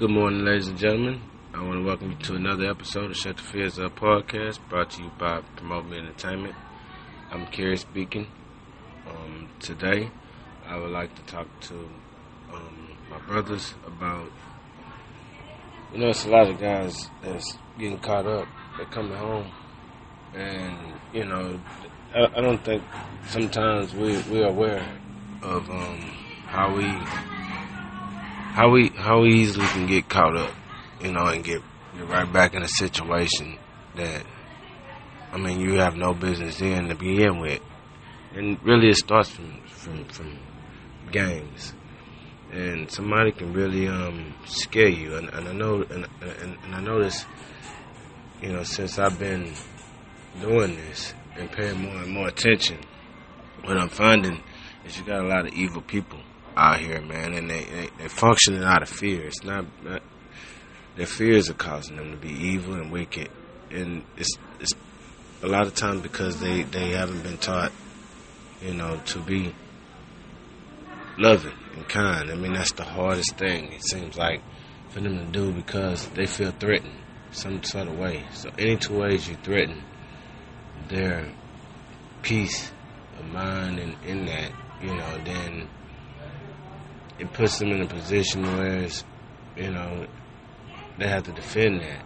Good morning, ladies and gentlemen. I want to welcome you to another episode of Shut the Fears Up podcast brought to you by Promote Me Entertainment. I'm Kerry speaking. Um, today, I would like to talk to um, my brothers about, you know, it's a lot of guys that's getting caught up. They're coming home, and, you know, I, I don't think sometimes we, we're aware of um, how we how we how easily can get caught up, you know, and get, get right back in a situation that I mean you have no business in to begin with. And really it starts from from, from games. And somebody can really um, scare you and, and I know and, and, and I notice you know, since I've been doing this and paying more and more attention, what I'm finding is you got a lot of evil people out here, man, and they, they they're functioning out of fear. It's not, not their fears are causing them to be evil and wicked, and it's it's a lot of times because they they haven't been taught, you know, to be loving and kind. I mean, that's the hardest thing. It seems like for them to do because they feel threatened some sort of way. So any two ways you threaten their peace of mind and in that, you know, then it puts them in a position where you know, they have to defend that.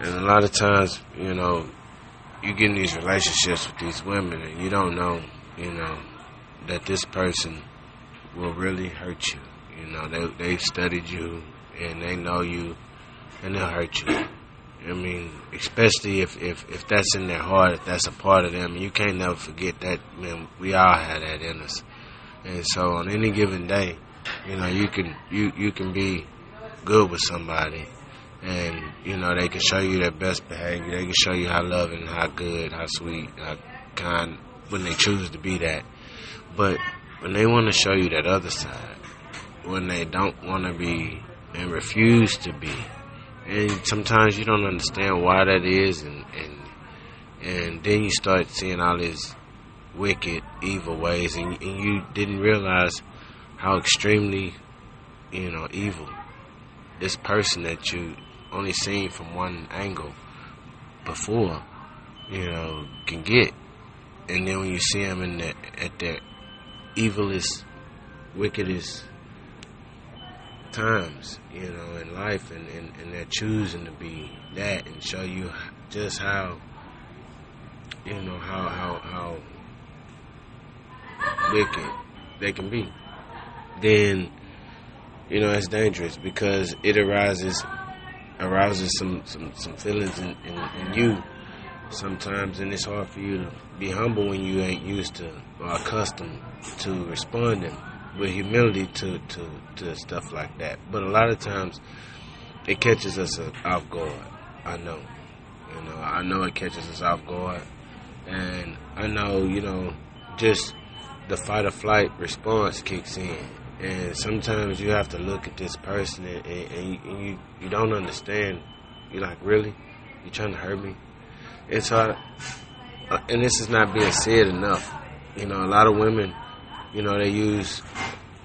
And a lot of times, you know, you get in these relationships with these women and you don't know, you know, that this person will really hurt you. You know, they they've studied you and they know you and they'll hurt you. I mean, especially if, if, if that's in their heart, if that's a part of them, you can't never forget that, man, we all have that in us. And so on any given day, you know, you can you you can be good with somebody and you know they can show you their best behavior. They can show you how loving, how good, how sweet, how kind when they choose to be that. But when they want to show you that other side, when they don't want to be and refuse to be, and sometimes you don't understand why that is, and and and then you start seeing all these wicked, evil ways, and, and you didn't realize how extremely, you know, evil this person that you only seen from one angle before, you know, can get. And then when you see them in the, at their evilest, wickedest times, you know, in life, and, and, and they're choosing to be that and show you just how, you know, how, how, how wicked they can be, then you know it's dangerous because it arises arouses some some, some feelings in, in, in you sometimes, and it's hard for you to be humble when you ain't used to or accustomed to responding with humility to, to, to stuff like that. But a lot of times it catches us off guard. I know. You know, I know it catches us off guard. And I know, you know, just the fight or flight response kicks in. And sometimes you have to look at this person and, and, and, you, and you, you don't understand. You're like, really? You're trying to hurt me? And so, I, uh, and this is not being said enough. You know, a lot of women, you know, they use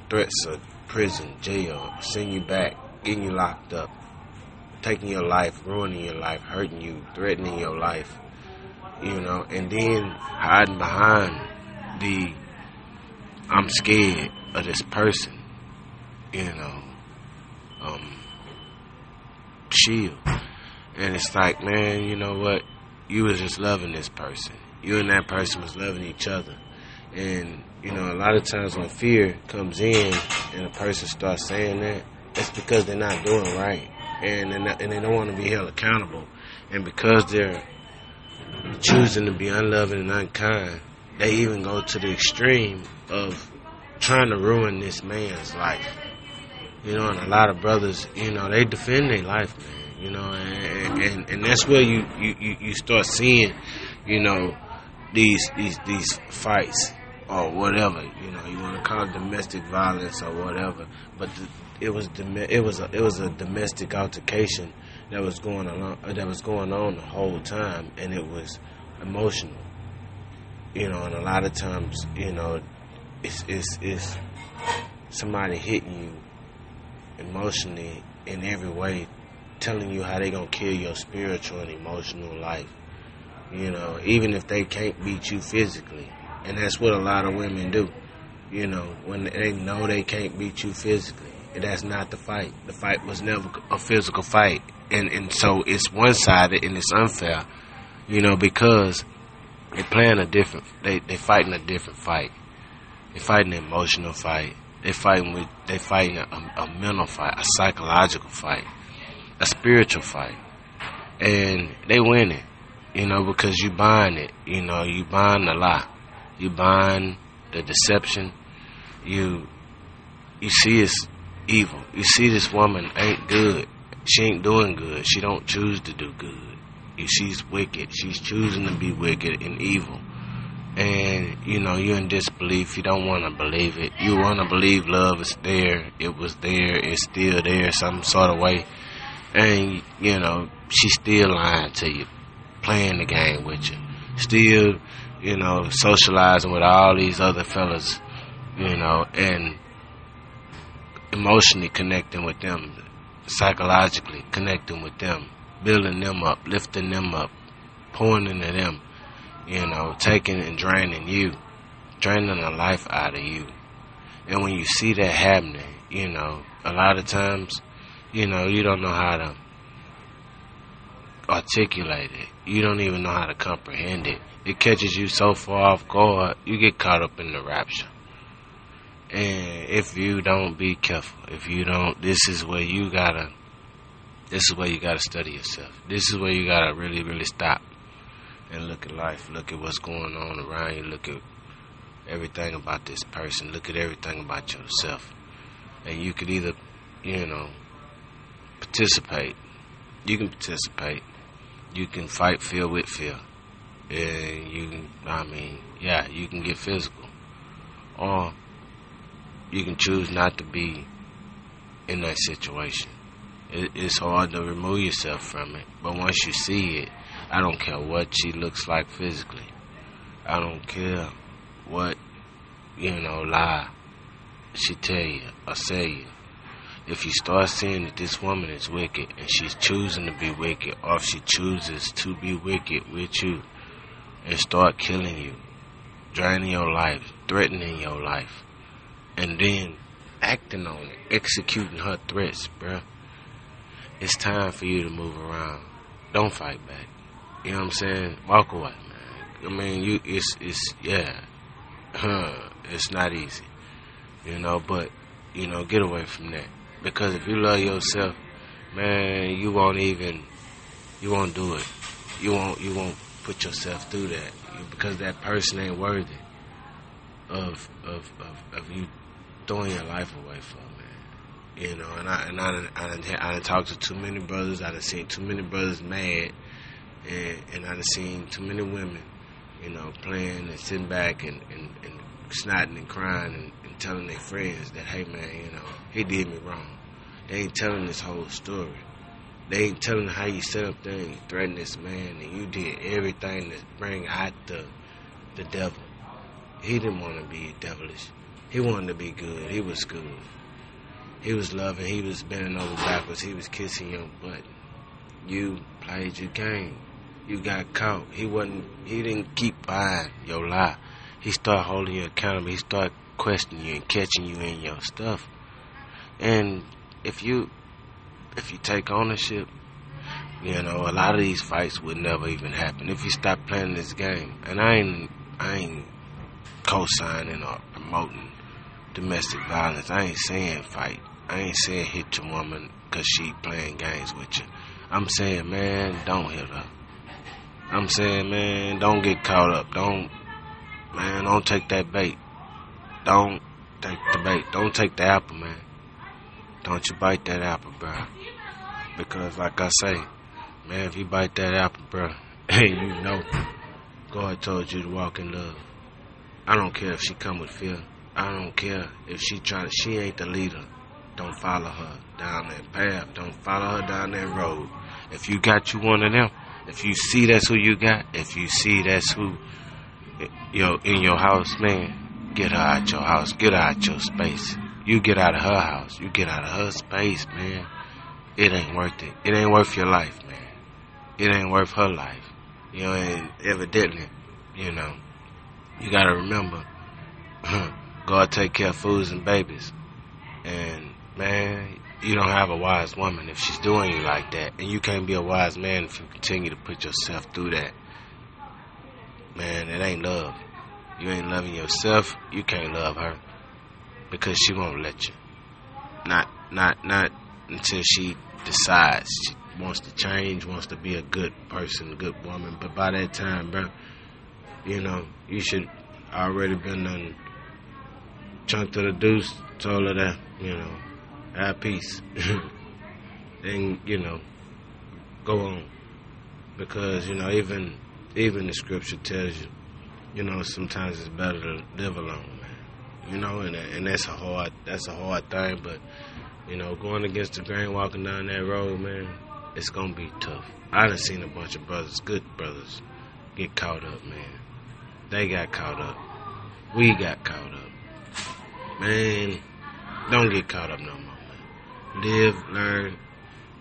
threats of prison, jail, send you back, getting you locked up, taking your life, ruining your life, hurting you, threatening your life, you know, and then hiding behind the I'm scared of this person, you know, um, shield. And it's like, man, you know what? You was just loving this person. You and that person was loving each other. And, you know, a lot of times when fear comes in and a person starts saying that, it's because they're not doing right. And, not, and they don't want to be held accountable. And because they're choosing to be unloving and unkind, they even go to the extreme of trying to ruin this man's life. You know, and a lot of brothers, you know, they defend their life, man. You know, and and, and that's where you, you, you start seeing, you know, these these these fights or whatever. You know, you want to call it domestic violence or whatever, but the, it was it was a, it was a domestic altercation that was going on that was going on the whole time, and it was emotional. You know, and a lot of times, you know, it's it's, it's somebody hitting you emotionally in every way, telling you how they gonna kill your spiritual and emotional life. You know, even if they can't beat you physically, and that's what a lot of women do. You know, when they know they can't beat you physically, that's not the fight. The fight was never a physical fight, and and so it's one sided and it's unfair. You know, because they playing a different, they they fighting a different fight. They fighting an emotional fight. They fighting with, they fighting a, a mental fight, a psychological fight, a spiritual fight, and they winning. You know, because you buying it. You know, you buying the lie, you buying the deception. You you see it's evil. You see this woman ain't good. She ain't doing good. She don't choose to do good. She's wicked. She's choosing to be wicked and evil. And, you know, you're in disbelief. You don't want to believe it. You want to believe love is there. It was there. It's still there some sort of way. And, you know, she's still lying to you. Playing the game with you. Still, you know, socializing with all these other fellas. You know, and emotionally connecting with them, psychologically connecting with them, building them up, lifting them up, pouring into them, you know, taking and draining you, draining the life out of you. And when you see that happening, you know, a lot of times, you know, you don't know how to articulate it. You don't even know how to comprehend it. It catches you so far off guard, you get caught up in the rapture. And if you don't be careful, if you don't, this is where you gotta, this is where you gotta study yourself. This is where you gotta really, really stop and look at life. Look at what's going on around you. Look at everything about this person. Look at everything about yourself. And you could either, you know, participate. You can participate. You can fight fear with fear. And you can, I mean, yeah, you can get physical. Or you can choose not to be in that situation. It, it's hard to remove yourself from it, but once you see it, I don't care what she looks like physically. I don't care what you know lie she tell you or say you. If you start seeing that this woman is wicked and she's choosing to be wicked, or if she chooses to be wicked with you and start killing you, draining your life, threatening your life, and then acting on it, executing her threats, bruh. It's time for you to move around. Don't fight back. You know what I'm saying? Walk away, man. I mean, you, it's, it's, yeah, huh, it's not easy, you know, but, you know, get away from that. Because if you love yourself, man, you won't even, you won't do it. You won't, you won't put yourself through that because that person ain't worthy of, of, of, of you throwing your life away man. You know, and I and I I done, I done talked to too many brothers. I done seen too many brothers mad, and and I done seen too many women, you know, playing and sitting back and and, and snotting and crying and, and telling their friends that, hey man, you know, he did me wrong. They ain't telling this whole story. They ain't telling how you set up you threatened this man and you did everything to bring out the the devil. He didn't want to be devilish. He wanted to be good. He was good. He was loving. He was bending over backwards. He was kissing your butt. You played your game. You got caught. He wasn't. He didn't keep buying your lie. He started holding you accountable. He started questioning you and catching you in your stuff. And if you, if you take ownership, you know a lot of these fights would never even happen if you stop playing this game. And I ain't, I ain't co-signing or promoting domestic violence. I ain't saying fight. I ain't saying hit your woman because she playing games with you. I'm saying, man, don't hit her. I'm saying, man, don't get caught up. Don't, man, don't take that bait. Don't take the bait. Don't take the apple, man. Don't you bite that apple, bro. Because, like I say, man, if you bite that apple, bro, hey, you know, God told you to walk in love. I don't care if she come with fear. I don't care if she try. She ain't the leader. Don't follow her down that path. Don't follow her down that road. If you got you one of them, if you see that's who you got, if you see that's who you in your house, man, get her out your house. Get out your space. you get out of her house. You get out of her space, man. It ain't worth it. It ain't worth your life, man. It ain't worth her life. You know, and evidently, you know, you gotta remember, God take care of fools and babies. And man, you don't have a wise woman if she's doing you like that. And you can't be a wise man if you continue to put yourself through that. Man, it ain't love. You ain't loving yourself, you can't love her. Because she won't let you. Not not not until she decides she wants to change, wants to be a good person, a good woman. But by that time, bro, you know, you should already been done chunked to the deuce, told her that, you know, have peace. and you know, go on. Because, you know, even even the scripture tells you, you know, sometimes it's better to live alone, man. You know, and and that's a hard that's a hard thing, but you know, going against the grain, walking down that road, man, it's gonna be tough. I done seen a bunch of brothers, good brothers, get caught up, man. They got caught up. We got caught up. Man, don't get caught up no more. Live, learn,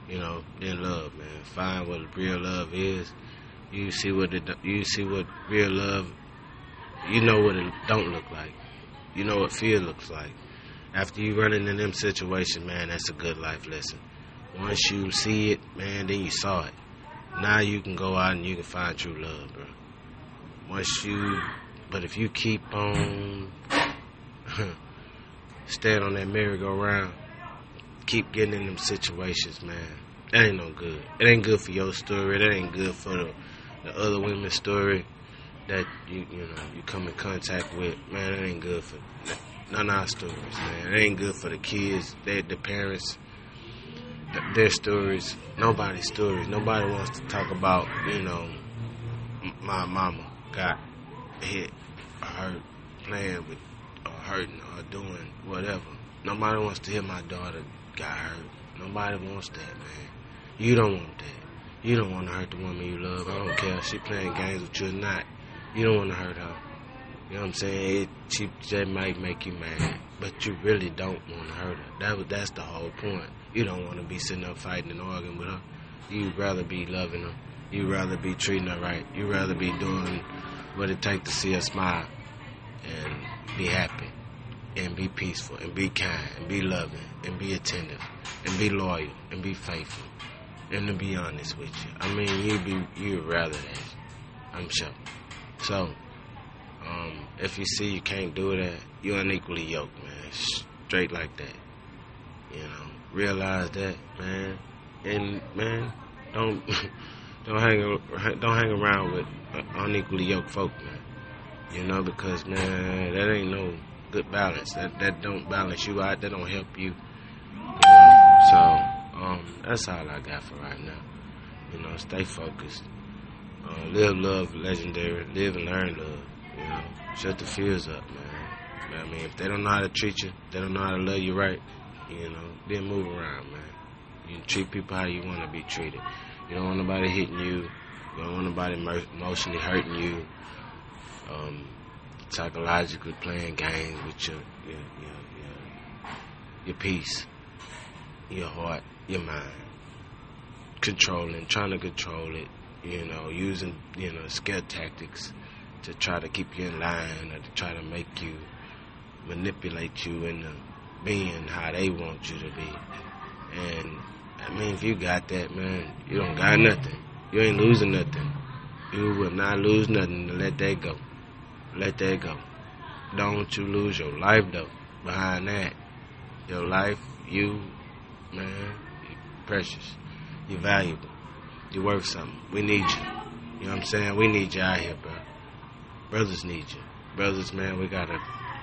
you know, then love, man. Find what real love is you see what it, you see what real love. You know what it don't look like. You know what fear looks like. After you run into them situations, man, that's a good life lesson. Once you see it, man, then you saw it. Now you can go out and you can find true love, bro. Once you, but if you keep on staying on that merry-go-round, keep getting in them situations, man. That ain't no good. It ain't good for your story. That ain't good for the the other women's story that you you know you come in contact with, man, it ain't good for none of our stories, man. It ain't good for the kids, they, the parents, their stories, nobody's stories. Nobody wants to talk about, you know, my mama got hit or hurt playing with or hurting or doing whatever. Nobody wants to hear my daughter got hurt. Nobody wants that, man. You don't want that. You don't want to hurt the woman you love. I don't care if she playing games with you or not. You don't want to hurt her. You know what I'm saying? It, she that might make you mad, but you really don't want to hurt her. That was that's the whole point. You don't want to be sitting up fighting and arguing with her. You'd rather be loving her. You'd rather be treating her right. You'd rather be doing what it takes to see her smile and be happy and be peaceful and be kind and be loving and be attentive and be loyal and be faithful and to be honest with you, I mean, you'd be you'd rather that. I'm sure. So, um, if you see you can't do that, you're unequally yoked, man. Straight like that. You know, realize that, man. And man, don't don't hang don't hang around with unequally yoked folk, man. You know, because man, that ain't no good balance. That that don't balance you out. That don't help you. you know? So um, that's all I got for right now. You know, stay focused. Uh, live love legendary. Live and learn love. You know, shut the fears up, man. I mean, if they don't know how to treat you, they don't know how to love you right. You know, then move around, man. You treat people how you want to be treated. You don't want nobody hitting you. You don't want nobody emotionally hurting you. Um, psychologically playing games with your your, your, your, your peace, your heart your mind, controlling, trying to control it, you know, using, you know, scare tactics to try to keep you in line or to try to make you manipulate you into being how they want you to be. And I mean, if you got that, man, you don't got nothing. You ain't losing nothing. You will not lose nothing to let that go. Let that go. Don't you lose your life though. Behind that, your life, you, man, precious. You're valuable. You're worth something. We need you. You know what I'm saying? We need you out here, bro. Brothers need you. Brothers, man, we gotta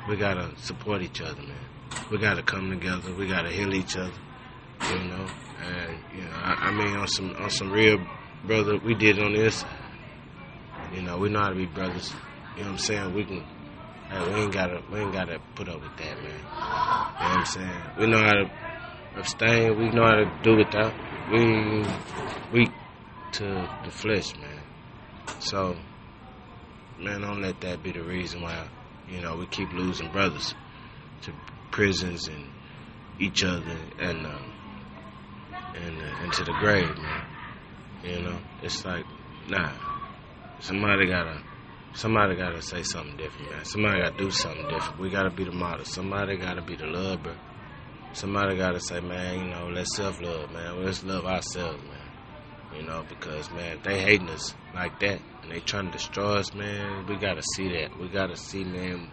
we gotta support each other, man. We gotta come together. We gotta heal each other. You know, and you know, I, I mean, on some on some real brother, we did on this. You know, we know how to be brothers. You know what I'm saying? We can. We ain't gotta we ain't gotta put up with that, man. You know what I'm saying? We know how to abstain. We know how to do without. We weak to the flesh, man. So, man, don't let that be the reason why you know we keep losing brothers to prisons and each other and uh, and uh, into the grave, man. You know, it's like nah. Somebody gotta somebody gotta say something different, man. Somebody gotta do something different. We gotta be the model. Somebody gotta be the lover. Somebody gotta say, man, you know, let's self love, man. Let's love ourselves, man. You know, because man, they hating us like that and they trying to destroy us, man. We gotta see that. We gotta see, man.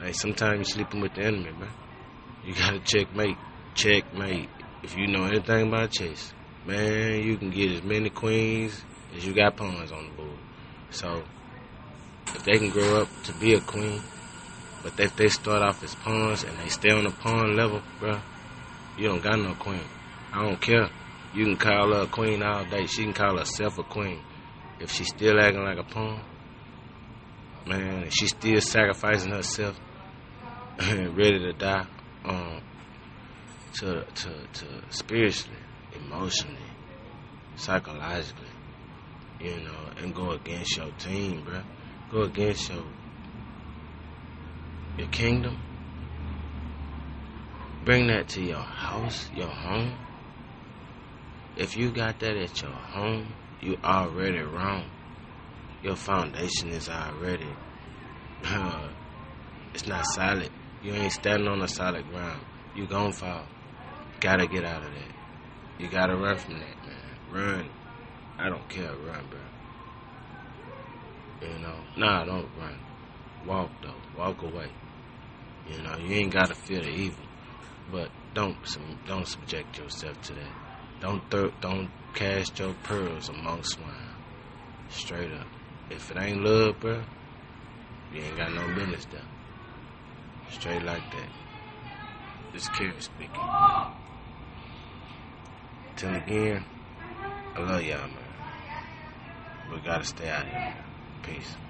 Like sometimes you're sleeping with the enemy, man. You gotta checkmate, checkmate. If you know anything about chess, man, you can get as many queens as you got pawns on the board. So if they can grow up to be a queen, but if they start off as pawns and they stay on the pawn level, bro, you don't got no queen. I don't care. You can call her a queen all day. She can call herself a queen. If she's still acting like a pawn, man, if she's still sacrificing herself, ready to die, um, to to to spiritually, emotionally, psychologically, you know, and go against your team, bro. Go against your your kingdom. Bring that to your house, your home. If you got that at your home, you already wrong. Your foundation is already uh, it's not solid. You ain't standing on a solid ground. You gon' fall. Gotta get out of that. You gotta run from that, man. Run. I don't care. Run, bro. You know. Nah, don't run. Walk though. Walk away. You know. You ain't gotta fear the evil, but don't don't subject yourself to that. Don't don't cast your pearls among swine. Straight up. If it ain't love, bro, you ain't got no business there. Straight like that. This kid speaking. Till again, I love y'all, man. We gotta stay out here, man. Peace.